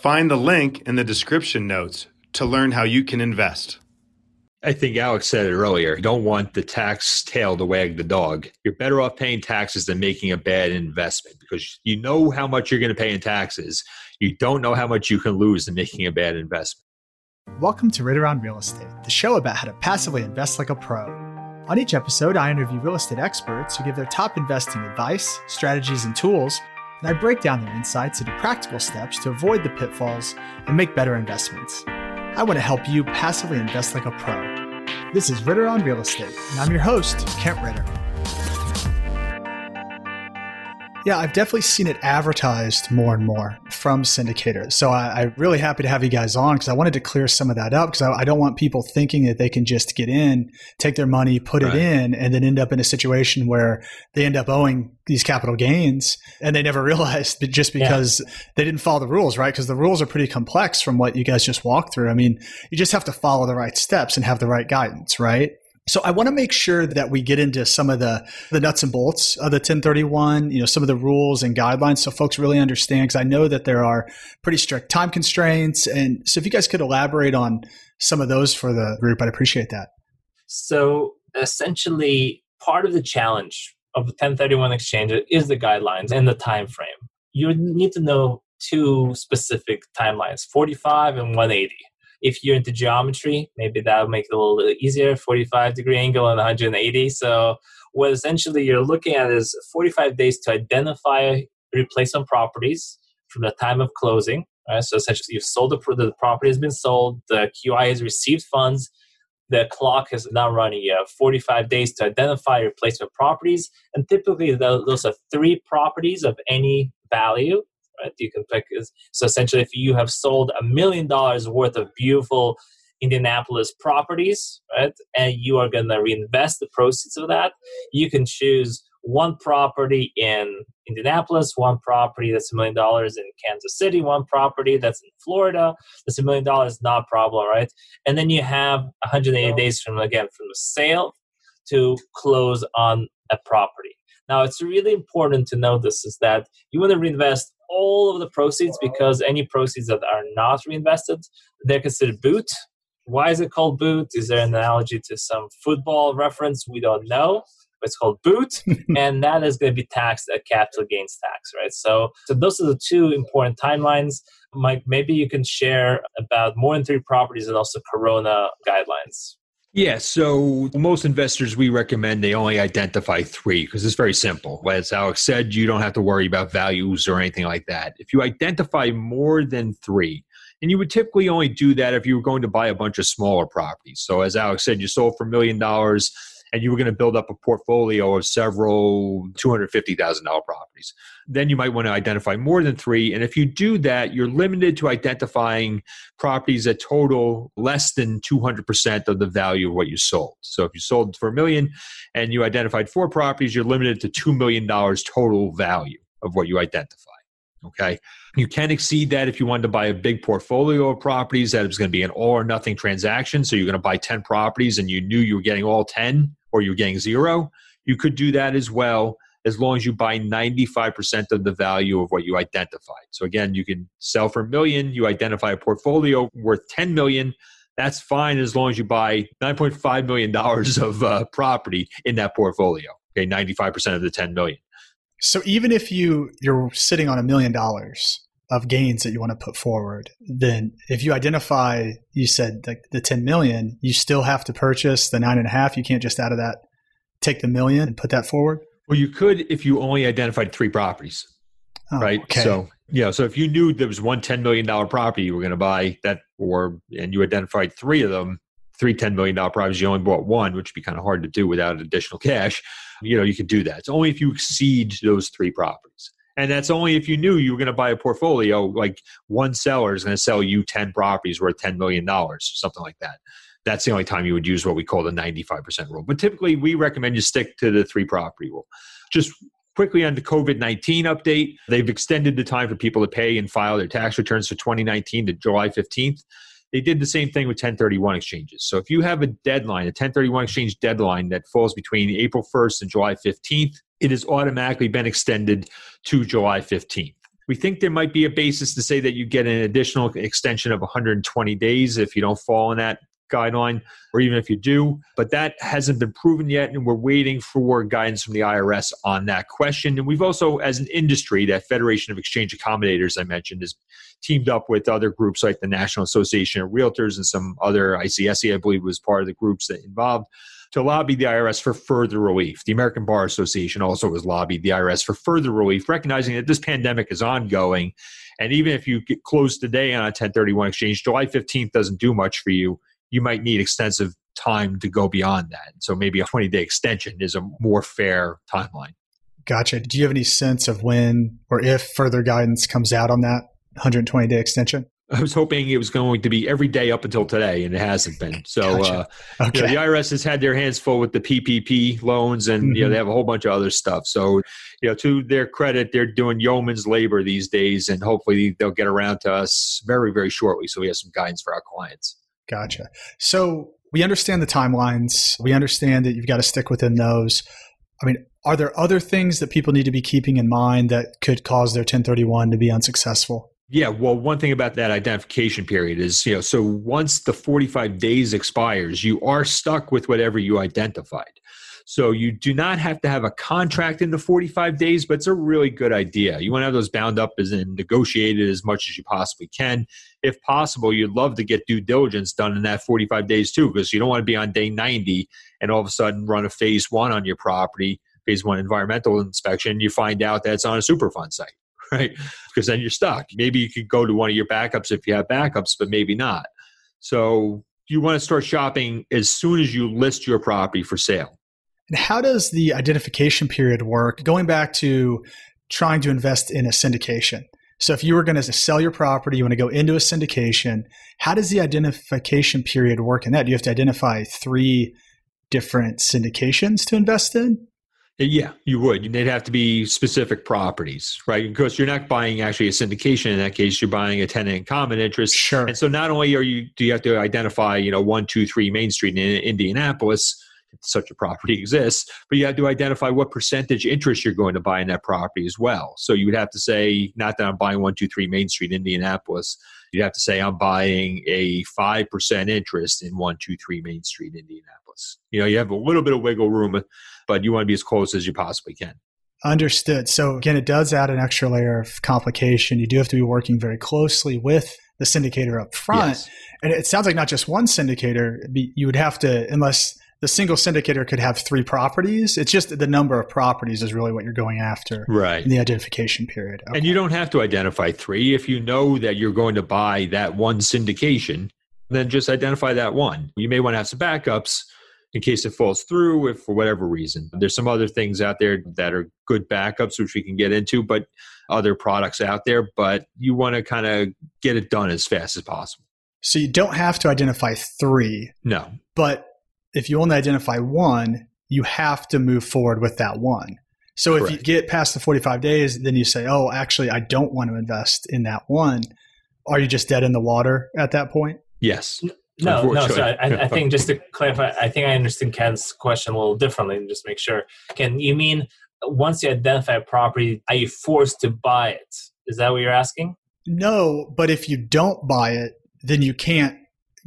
Find the link in the description notes to learn how you can invest. I think Alex said it earlier. You don't want the tax tail to wag the dog. You're better off paying taxes than making a bad investment because you know how much you're going to pay in taxes. You don't know how much you can lose in making a bad investment. Welcome to Ritter on Real Estate, the show about how to passively invest like a pro. On each episode, I interview real estate experts who give their top investing advice, strategies, and tools and I break down their insights into practical steps to avoid the pitfalls and make better investments. I want to help you passively invest like a pro. This is Ritter on Real Estate, and I'm your host, Kent Ritter. Yeah, I've definitely seen it advertised more and more from syndicators. So I, am really happy to have you guys on because I wanted to clear some of that up because I, I, don't want people thinking that they can just get in, take their money, put right. it in, and then end up in a situation where they end up owing these capital gains and they never realized just because yeah. they didn't follow the rules, right? Because the rules are pretty complex from what you guys just walked through. I mean, you just have to follow the right steps and have the right guidance, right? So I want to make sure that we get into some of the, the nuts and bolts of the 1031, you know, some of the rules and guidelines so folks really understand because I know that there are pretty strict time constraints. And so if you guys could elaborate on some of those for the group, I'd appreciate that. So essentially part of the challenge of the 1031 exchange is the guidelines and the time frame. You need to know two specific timelines, 45 and 180 if you're into geometry, maybe that'll make it a little bit easier 45 degree angle and 180. So, what essentially you're looking at is 45 days to identify replacement properties from the time of closing. Right? So, essentially, you've sold the, the property has been sold, the QI has received funds, the clock is now running. You have 45 days to identify replacement properties, and typically those are three properties of any value right? You can pick so essentially if you have sold a million dollars worth of beautiful Indianapolis properties, right, and you are going to reinvest the proceeds of that, you can choose one property in Indianapolis, one property that's a million dollars in Kansas City, one property that's in Florida that's a million dollars, not a problem, right? And then you have 180 days from again from the sale to close on a property. Now, it's really important to know this is that you want to reinvest all of the proceeds because any proceeds that are not reinvested, they're considered boot. Why is it called boot? Is there an analogy to some football reference? We don't know. It's called boot, and that is going to be taxed at capital gains tax, right? So, so those are the two important timelines. Mike, maybe you can share about more than three properties and also Corona guidelines. Yeah, so most investors we recommend they only identify three because it's very simple. As Alex said, you don't have to worry about values or anything like that. If you identify more than three, and you would typically only do that if you were going to buy a bunch of smaller properties. So as Alex said, you sold for a million dollars and you were going to build up a portfolio of several $250,000 properties. Then you might want to identify more than three. And if you do that, you're limited to identifying properties that total less than 200% of the value of what you sold. So if you sold for a million and you identified four properties, you're limited to $2 million total value of what you identified. Okay. You can exceed that if you wanted to buy a big portfolio of properties that was going to be an all or nothing transaction. So you're going to buy 10 properties and you knew you were getting all 10 or you're getting zero. You could do that as well as long as you buy 95% of the value of what you identified. So again, you can sell for a million, you identify a portfolio worth 10 million. That's fine as long as you buy 9.5 million dollars of uh, property in that portfolio. Okay, 95% of the 10 million. So even if you you're sitting on a million dollars of gains that you want to put forward, then if you identify, you said like the 10 million, you still have to purchase the nine and a half. You can't just out of that take the million and put that forward. Well, you could if you only identified three properties, oh, right? Okay. So yeah, so if you knew there was one $10 million property you were going to buy that, or and you identified three of them, three $10 million properties, you only bought one, which would be kind of hard to do without additional cash. You know, you could do that. It's only if you exceed those three properties. And that's only if you knew you were going to buy a portfolio, like one seller is going to sell you 10 properties worth $10 million, something like that. That's the only time you would use what we call the 95% rule. But typically, we recommend you stick to the three property rule. Just quickly on the COVID 19 update, they've extended the time for people to pay and file their tax returns for 2019 to July 15th. They did the same thing with 1031 exchanges. So if you have a deadline, a 1031 exchange deadline that falls between April 1st and July 15th, it has automatically been extended to July 15th. We think there might be a basis to say that you get an additional extension of 120 days if you don't fall in that guideline, or even if you do. But that hasn't been proven yet, and we're waiting for guidance from the IRS on that question. And we've also, as an industry, that Federation of Exchange Accommodators I mentioned has teamed up with other groups like the National Association of Realtors and some other ICSC, I believe, was part of the groups that involved to lobby the IRS for further relief. The American Bar Association also has lobbied the IRS for further relief, recognizing that this pandemic is ongoing. And even if you get closed today on a 1031 exchange, July 15th doesn't do much for you you might need extensive time to go beyond that. So maybe a 20 day extension is a more fair timeline. Gotcha. Do you have any sense of when or if further guidance comes out on that 120 day extension? I was hoping it was going to be every day up until today, and it hasn't been. So, gotcha. uh, okay. you know, the IRS has had their hands full with the PPP loans, and mm-hmm. you know mm-hmm. they have a whole bunch of other stuff. So, you know, to their credit, they're doing yeoman's labor these days, and hopefully they'll get around to us very, very shortly, so we have some guidance for our clients. Gotcha. So we understand the timelines. We understand that you've got to stick within those. I mean, are there other things that people need to be keeping in mind that could cause their 1031 to be unsuccessful? Yeah, well, one thing about that identification period is, you know, so once the 45 days expires, you are stuck with whatever you identified. So you do not have to have a contract in the 45 days, but it's a really good idea. You want to have those bound up as and negotiated as much as you possibly can. If possible, you'd love to get due diligence done in that 45 days too, because you don't want to be on day 90 and all of a sudden run a phase one on your property, phase one environmental inspection. You find out that it's on a Superfund site, right? Because then you're stuck. Maybe you could go to one of your backups if you have backups, but maybe not. So you want to start shopping as soon as you list your property for sale. And how does the identification period work? Going back to trying to invest in a syndication. So if you were going to sell your property, you want to go into a syndication, how does the identification period work in that? Do you have to identify three different syndications to invest in? Uh, yeah, you would. They'd have to be specific properties, right? Because you're not buying actually a syndication in that case. You're buying a tenant in common interest. Sure. And so not only are you do you have to identify, you know, one, two, three Main Street in Indianapolis, such a property exists, but you have to identify what percentage interest you're going to buy in that property as well. So you would have to say, not that I'm buying 123 Main Street, Indianapolis. You'd have to say, I'm buying a 5% interest in 123 Main Street, Indianapolis. You know, you have a little bit of wiggle room, but you want to be as close as you possibly can. Understood. So again, it does add an extra layer of complication. You do have to be working very closely with the syndicator up front. Yes. And it sounds like not just one syndicator, you would have to, unless the single syndicator could have three properties. It's just the number of properties is really what you're going after right. in the identification period. Okay. And you don't have to identify three. If you know that you're going to buy that one syndication, then just identify that one. You may want to have some backups in case it falls through if for whatever reason. There's some other things out there that are good backups which we can get into, but other products out there, but you want to kind of get it done as fast as possible. So you don't have to identify 3. No. But if you only identify one, you have to move forward with that one. So Correct. if you get past the 45 days, then you say, oh, actually, I don't want to invest in that one. Are you just dead in the water at that point? Yes. No, no. So I, I, think just to clarify, I think I understand Kent's question a little differently and just make sure. Ken, you mean once you identify a property, are you forced to buy it? Is that what you're asking? No, but if you don't buy it, then you can't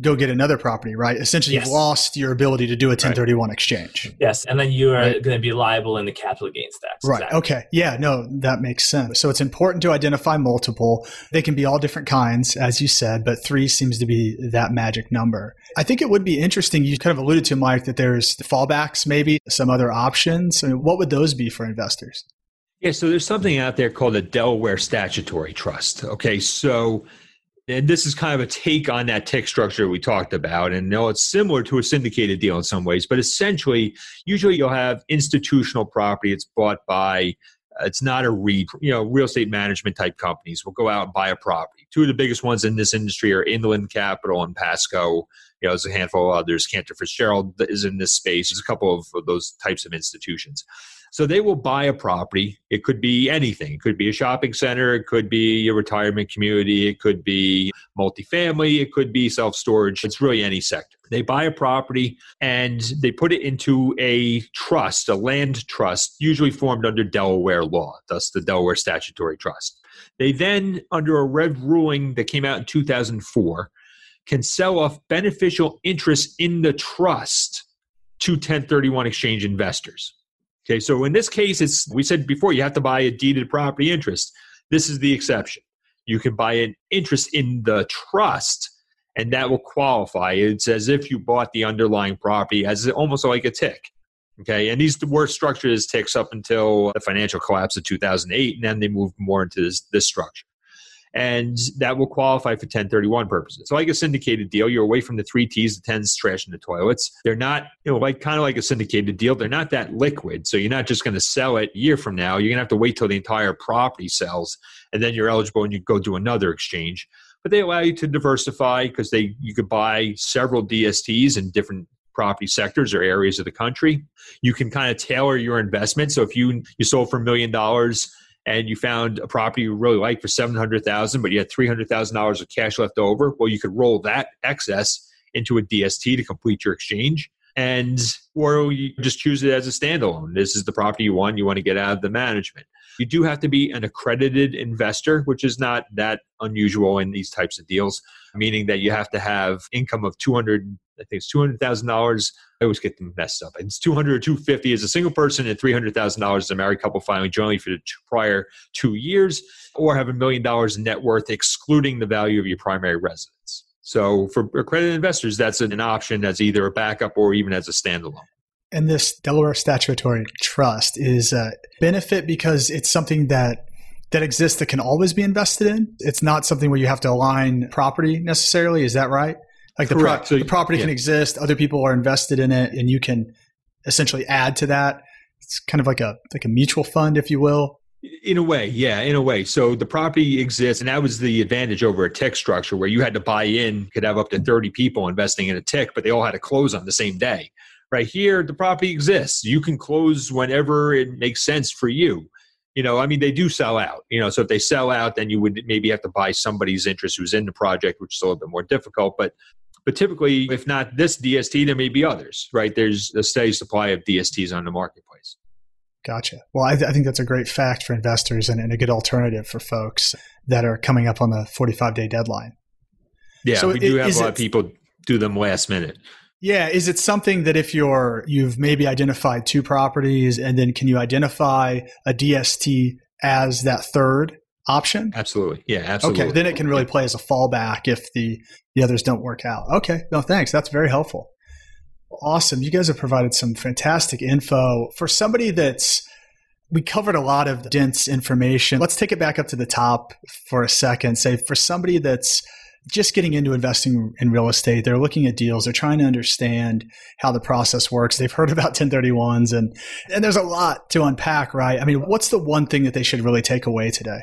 go get another property, right? Essentially, yes. you've lost your ability to do a 1031 right. exchange. Yes, and then you are right. going to be liable in the capital gains tax. Right. Exactly. Okay. Yeah. No, that makes sense. So it's important to identify multiple. They can be all different kinds, as you said, but three seems to be that magic number. I think it would be interesting. You kind of alluded to, Mike, that there's fallbacks, maybe some other options. I mean, what would those be for investors? Yeah, so there's something out there called a Delaware Statutory Trust. Okay, so and this is kind of a take on that TIC structure we talked about. And no, it's similar to a syndicated deal in some ways, but essentially, usually you'll have institutional property. It's bought by uh, it's not a REIT, you know, real estate management type companies will go out and buy a property. Two of the biggest ones in this industry are Inland Capital and Passco. You know, there's a handful of others. Cantor Fitzgerald is in this space. There's a couple of those types of institutions. So they will buy a property. It could be anything. It could be a shopping center. It could be a retirement community. It could be multifamily. It could be self storage. It's really any sector. They buy a property and they put it into a trust, a land trust, usually formed under Delaware law, thus the Delaware Statutory Trust. They then, under a rev ruling that came out in 2004, can sell off beneficial interest in the trust to 1031 exchange investors. Okay, so in this case, it's we said before you have to buy a deeded property interest. This is the exception. You can buy an interest in the trust, and that will qualify. It's as if you bought the underlying property as almost like a TIC. Okay, and these were structured as TICs up until the financial collapse of 2008, and then they moved more into this, this structure and that will qualify for 1031 purposes. So like a syndicated deal, you're away from the three T's, the tens, trash, and the toilets. They're not, you know, like kind of like a syndicated deal. They're not that liquid. So you're not just going to sell it year from now. You're going to have to wait till the entire property sells, and then you're eligible and you go do another exchange. But they allow you to diversify because they you could buy several DSTs in different property sectors or areas of the country. You can kind of tailor your investment. So if you you sold for a million dollars and you found a property you really like for 700000 but you had $300000 of cash left over well you could roll that excess into a dst to complete your exchange. And or you just choose it as a standalone. This is the property you want. You want to get out of the management. You do have to be an accredited investor which is not that unusual in these types of deals meaning that you have to have income of 200 I think it's two hundred thousand dollars. I always get them messed up. It's two hundred or two fifty as a single person, and three hundred thousand dollars as a married couple filing jointly for the prior two years, or have a million dollars in net worth, excluding the value of your primary residence. So for accredited investors, that's an option as either a backup or even as a standalone. And this Delaware Statutory Trust is a benefit because it's something that that exists that can always be invested in. It's not something where you have to align property necessarily. Is that right? Like the, pro- so, the property yeah. can exist, other people are invested in it, and you can essentially add to that. It's kind of like a like a mutual fund, if you will. In a way, yeah, in a way. So the property exists, and that was the advantage over a TIC structure where you had to buy in, could have up to 30 people investing in a TIC, but they all had to close on the same day. Right here, the property exists. You can close whenever it makes sense for you. You know, I mean, they do sell out. You know, so if they sell out, then you would maybe have to buy somebody's interest who's in the project, which is a little bit more difficult. But but typically, if not this DST, there may be others, right? There's a steady supply of DSTs on the marketplace. Gotcha. Well, I, th- I think that's a great fact for investors and, and, a good alternative for folks that are coming up on the 45 day deadline. Yeah, so we do have a lot it, of people do them last minute. Yeah, is it something that if you're you've maybe identified two properties and then can you identify a DST as that third option? Absolutely. Yeah, absolutely. Okay, then it can really play as a fallback if the the others don't work out. Okay, no thanks. That's very helpful. Awesome. You guys have provided some fantastic info for somebody that's we covered a lot of dense information. Let's take it back up to the top for a second. Say for somebody that's just getting into investing in real estate, they're looking at deals, they're trying to understand how the process works. They've heard about 1031s and and there's a lot to unpack, right? I mean, what's the one thing that they should really take away today?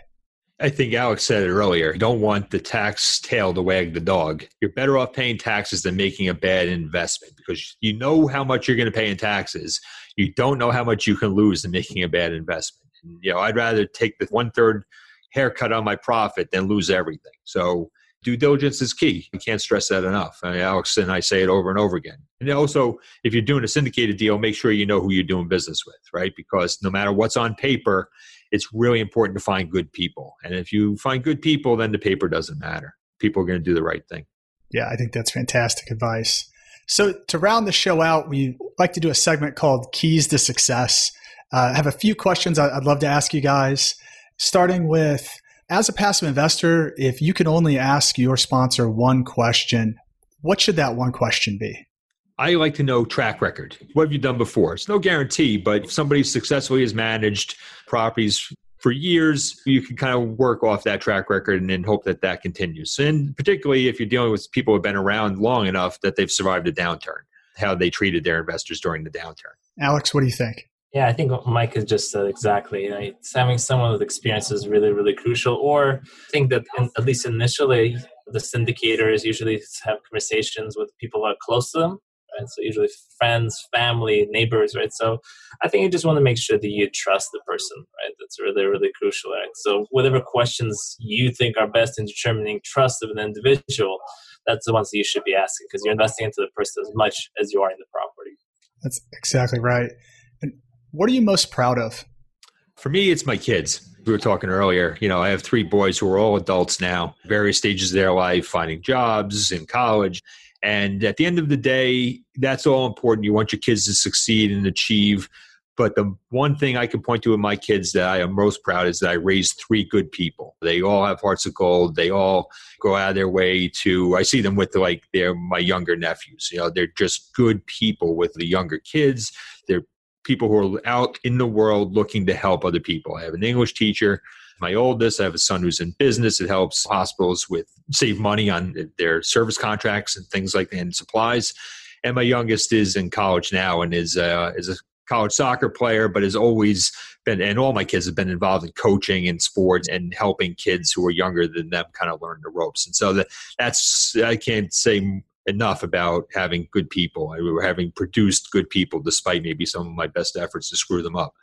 I think Alex said it earlier. You don't want the tax tail to wag the dog. You're better off paying taxes than making a bad investment because you know how much you're going to pay in taxes. You don't know how much you can lose in making a bad investment. And, you know, I'd rather take the one third haircut on my profit than lose everything. So due diligence is key. You can't stress that enough. I mean, Alex and I say it over and over again. And also, if you're doing a syndicated deal, make sure you know who you're doing business with, right? Because no matter what's on paper, it's really important to find good people. And if you find good people, then the paper doesn't matter. People are going to do the right thing. Yeah, I think that's fantastic advice. So, to round the show out, we like to do a segment called Keys to Success. Uh, I have a few questions I'd love to ask you guys, starting with as a passive investor, if you can only ask your sponsor one question, what should that one question be? I like to know track record. What have you done before? It's no guarantee, but if somebody successfully has managed properties for years, you can kind of work off that track record and then hope that that continues. And particularly if you're dealing with people who have been around long enough that they've survived a downturn, how they treated their investors during the downturn. Alex, what do you think? Yeah, I think what Mike has just said exactly. You having someone with experience is really, really crucial. Or I think that in, at least initially, the syndicators usually have conversations with people that are close to them right? So usually friends, family, neighbors, right? So I think you just want to make sure that you trust the person, right? That's really, really crucial, right? So whatever questions you think are best in determining trust of an individual, that's the ones that you should be asking because you're investing into the person as much as you are in the property. That's exactly right. And what are you most proud of? For me, it's my kids. We were talking earlier. You know, I have three boys who are all adults now, various stages of their life, finding jobs in college. And at the end of the day, that's all important. You want your kids to succeed and achieve. But the one thing I can point to in my kids that I am most proud is that I raised three good people. They all have hearts of gold. They all go out of their way to. I see them with like their my younger nephews. You know, they're just good people with the younger kids. They're people who are out in the world looking to help other people. I have an English teacher my oldest. I have a son who's in business. It helps hospitals with save money on their service contracts and things like that and supplies. And my youngest is in college now and is uh, is a college soccer player, but has always been, and all my kids have been involved in coaching and sports and helping kids who are younger than them kind of learn the ropes. And so that, that's, I can't say enough about having good people. I were having produced good people despite maybe some of my best efforts to screw them up.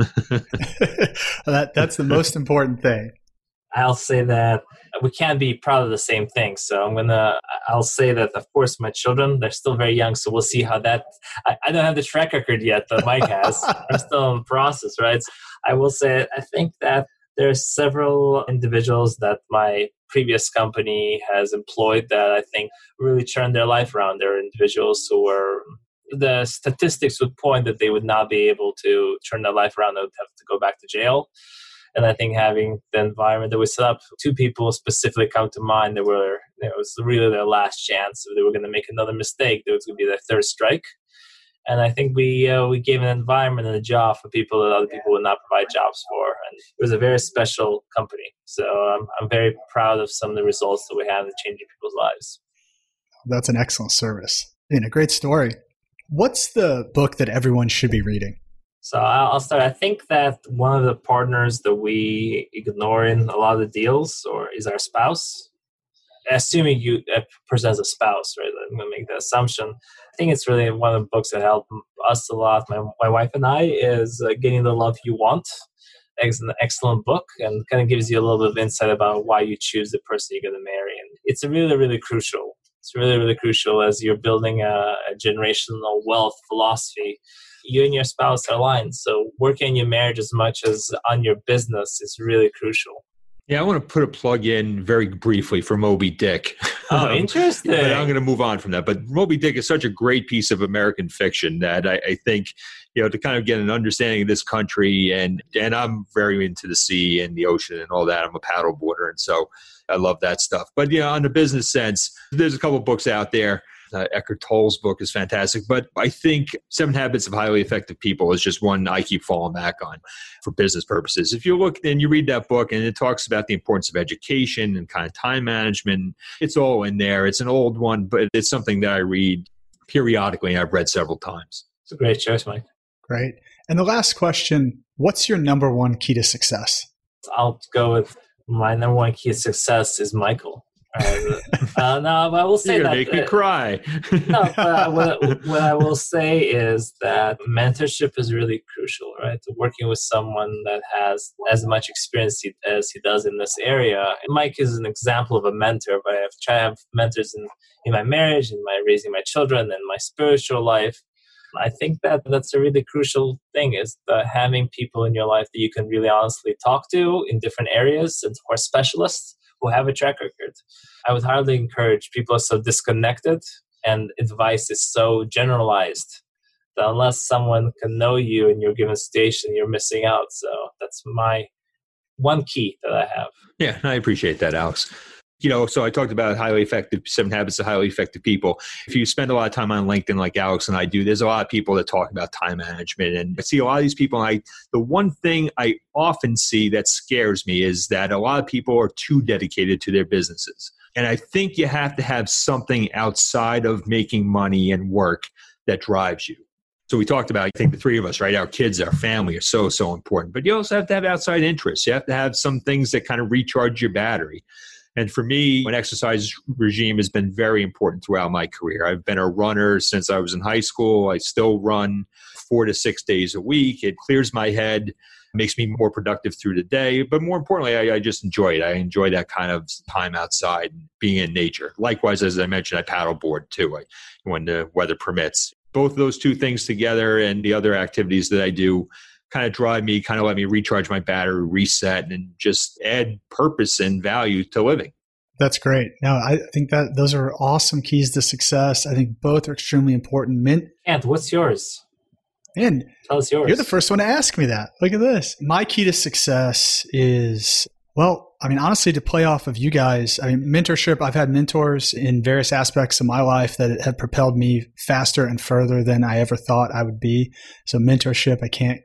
that that's the most important thing. I'll say that we can't be proud of the same thing. So I'm gonna I'll say that of course my children they're still very young, so we'll see how that. I, I don't have the track record yet but Mike has. I'm still in process, right? So I will say I think that there are several individuals that my previous company has employed that I think really turned their life around. There are individuals who were the statistics would point that they would not be able to turn their life around. They would have to go back to jail. And I think having the environment that we set up, two people specifically come to mind that were, it was really their last chance. If they were going to make another mistake, there was going to be their third strike. And I think we uh, we gave an environment and a job for people that other people would not provide jobs for. And it was a very special company. So um, I'm very proud of some of the results that we have in changing people's lives. That's an excellent service and a great story. What's the book that everyone should be reading? So I'll start. I think that one of the partners that we ignore in a lot of the deals or is our spouse. Assuming you a person has a spouse, right? I'm gonna make the assumption. I think it's really one of the books that helped us a lot. My my wife and I is uh, getting the love you want. It's an excellent book and kind of gives you a little bit of insight about why you choose the person you're going to marry. And it's really, really crucial it's really, really crucial as you're building a, a generational wealth philosophy. You and your spouse are aligned. So working on your marriage as much as on your business is really crucial. Yeah, I want to put a plug in very briefly for Moby Dick. Oh, um, interesting. but I'm going to move on from that. But Moby Dick is such a great piece of American fiction that I, I, think, you know, to kind of get an understanding of this country and and I'm very into the sea and the ocean and all that. I'm a paddleboarder, and so I love that stuff. But you know, on the business sense, there's a couple books out there. Uh, Eckhart Tolle's book is fantastic, but I think Seven Habits of Highly Effective People is just one I keep falling back on for business purposes. If you look and you read that book and it talks about the importance of education and kind of time management, it's all in there. It's an old one, but it's something that I read periodically and I've read several times. It's a great choice, Mike. Great. And the last question What's your number one key to success? I'll go with my number one key to success is Michael. uh, no, I will say You're that make me uh, cry. no, but what, what, I will say is that mentorship is really crucial, right? Working with someone that has as much experience as he does in this area. Mike is an example of a mentor, but I've tried to have mentors in, in my marriage, in my raising my children, and my spiritual life. I think that that's a really crucial thing is having people in your life that you can really honestly talk to in different areas and are specialists who have a track record. I would hardly encourage people are so disconnected and advice is so generalized that unless someone can know you in your given station, you're missing out. So that's my one key that I have. Yeah, I appreciate that, Alex you know, so I talked about highly effective seven habits of highly effective people. If you spend a lot of time on LinkedIn, like Alex and I do, there's a lot of people that talk about time management, and I see a lot of these people. I the one thing I often see that scares me is that a lot of people are too dedicated to their businesses, and I think you have to have something outside of making money and work that drives you. So we talked about, I think the three of us, right? Our kids, our family are so, so important. But you also have to have outside interests. You have to have some things that kind of recharge your battery. And for me, an exercise regime has been very important throughout my career. I've been a runner since I was in high school. I still run four to six days a week. It clears my head, makes me more productive through the day. But more importantly, I, I just enjoy it. I enjoy that kind of time outside, being in nature. Likewise, as I mentioned, I paddleboard too I, when the weather permits. Both those two things together and the other activities that I do kind of drive me, kind of let me recharge my battery, reset, and just add purpose and value to living. That's great. No, I think that those are awesome keys to success. I think both are extremely important. Mint. And what's yours? And tell us yours. You're the first one to ask me that. Look at this. My key to success is well, I mean, honestly, to play off of you guys, I mean, mentorship, I've had mentors in various aspects of my life that have propelled me faster and further than I ever thought I would be. So, mentorship, I can't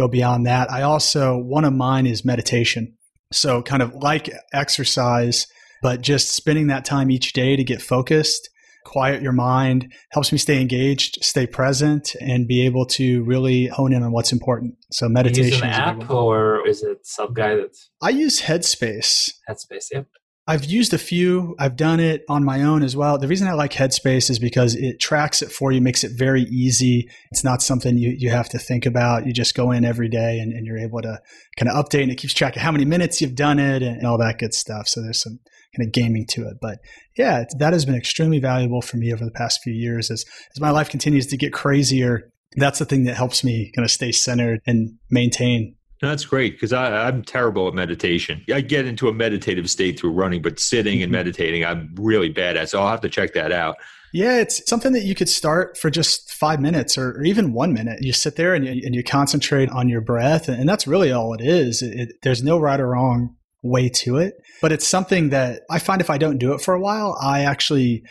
go beyond that. I also, one of mine is meditation. So, kind of like exercise, but just spending that time each day to get focused, quiet your mind, helps me stay engaged, stay present, and be able to really hone in on what's important. So, meditation. Use an app or is it self guided? I use Headspace. Headspace, yep. I've used a few. I've done it on my own as well. The reason I like Headspace is because it tracks it for you, makes it very easy. It's not something you, you have to think about. You just go in every day and, and you're able to kind of update and it keeps track of how many minutes you've done it and, and all that good stuff. So there's some kind of gaming to it. But yeah, that has been extremely valuable for me over the past few years as, as my life continues to get crazier. That's the thing that helps me kind of stay centered and maintain that's great because I'm terrible at meditation. I get into a meditative state through running, but sitting and mm-hmm. meditating, I'm really bad at. So I'll have to check that out. Yeah, it's something that you could start for just five minutes or, or even one minute. You sit there and you, and you concentrate on your breath, and that's really all it is. It, it, there's no right or wrong way to it, but it's something that I find if I don't do it for a while, I actually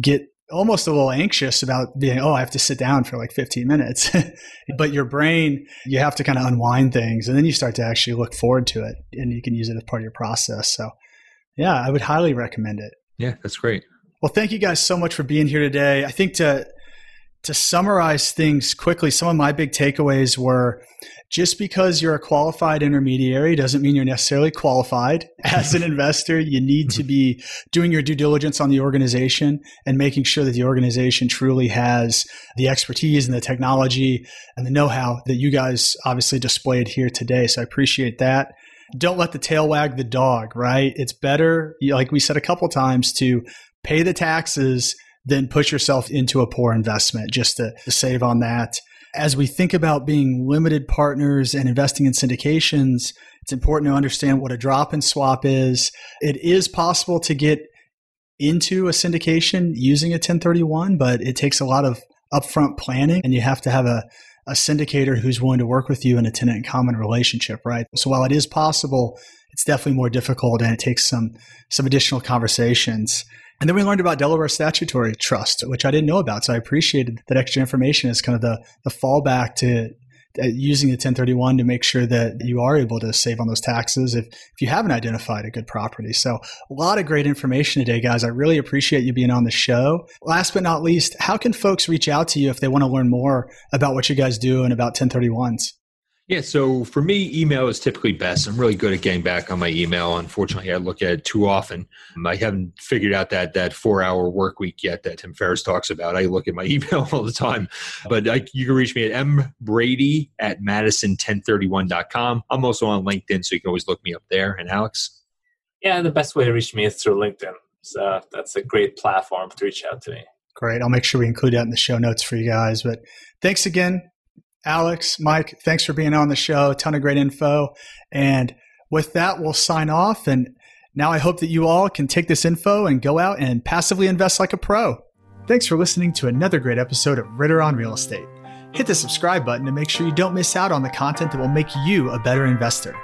get almost a little anxious about being, oh, I have to sit down for like 15 minutes. but your brain, you have to kind of unwind things and then you start to actually look forward to it and you can use it as part of your process. So, yeah, I would highly recommend it. Yeah, that's great. Well, thank you guys so much for being here today. I think to to summarize things quickly, some of my big takeaways were just because you're a qualified intermediary doesn't mean you're necessarily qualified as an investor. You need to be doing your due diligence on the organization and making sure that the organization truly has the expertise and the technology and the know-how that you guys obviously displayed here today. So I appreciate that. Don't let the tail wag the dog, right? It's better, like we said a couple times, to pay the taxes than push yourself into a poor investment just to, to save on that as we think about being limited partners and investing in syndications, it's important to understand what a drop in swap is. It is possible to get into a syndication using a 1031, but it takes a lot of upfront planning and you have to have a, a syndicator who's willing to work with you in a tenant in common relationship, right? So while it is possible, it's definitely more difficult and it takes some some additional conversations. And then we learned about Delaware statutory trust, which I didn't know about. So I appreciated that extra information as kind of the, the fallback to uh, using the 1031 to make sure that you are able to save on those taxes if, if you haven't identified a good property. So a lot of great information today, guys. I really appreciate you being on the show. Last but not least, how can folks reach out to you if they want to learn more about what you guys do and about 1031s? Yeah, so for me, email is typically best. I'm really good at getting back on my email. Unfortunately, I look at it too often. I haven't figured out that that four hour work week yet that Tim Ferriss talks about. I look at my email all the time. But I, you can reach me at mbrady at madison1031.com. I'm also on LinkedIn, so you can always look me up there. And Alex? Yeah, the best way to reach me is through LinkedIn. So that's a great platform to reach out to me. Great. I'll make sure we include that in the show notes for you guys. But thanks again Alex, Mike, thanks for being on the show. A ton of great info. And with that, we'll sign off. And Now I hope that you all can take this info and go out and passively invest like a pro. Thanks for listening to another great episode of Ritter on Real Estate. Hit the subscribe button to make sure you don't miss out on the content that will make you a better investor.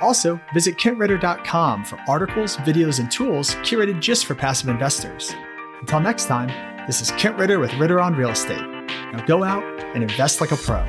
Also, visit kentritter.com for articles, videos, and tools curated just for passive investors. Until next time, this is Kent Ritter with Ritter on Real Estate. Now go out and invest like a pro.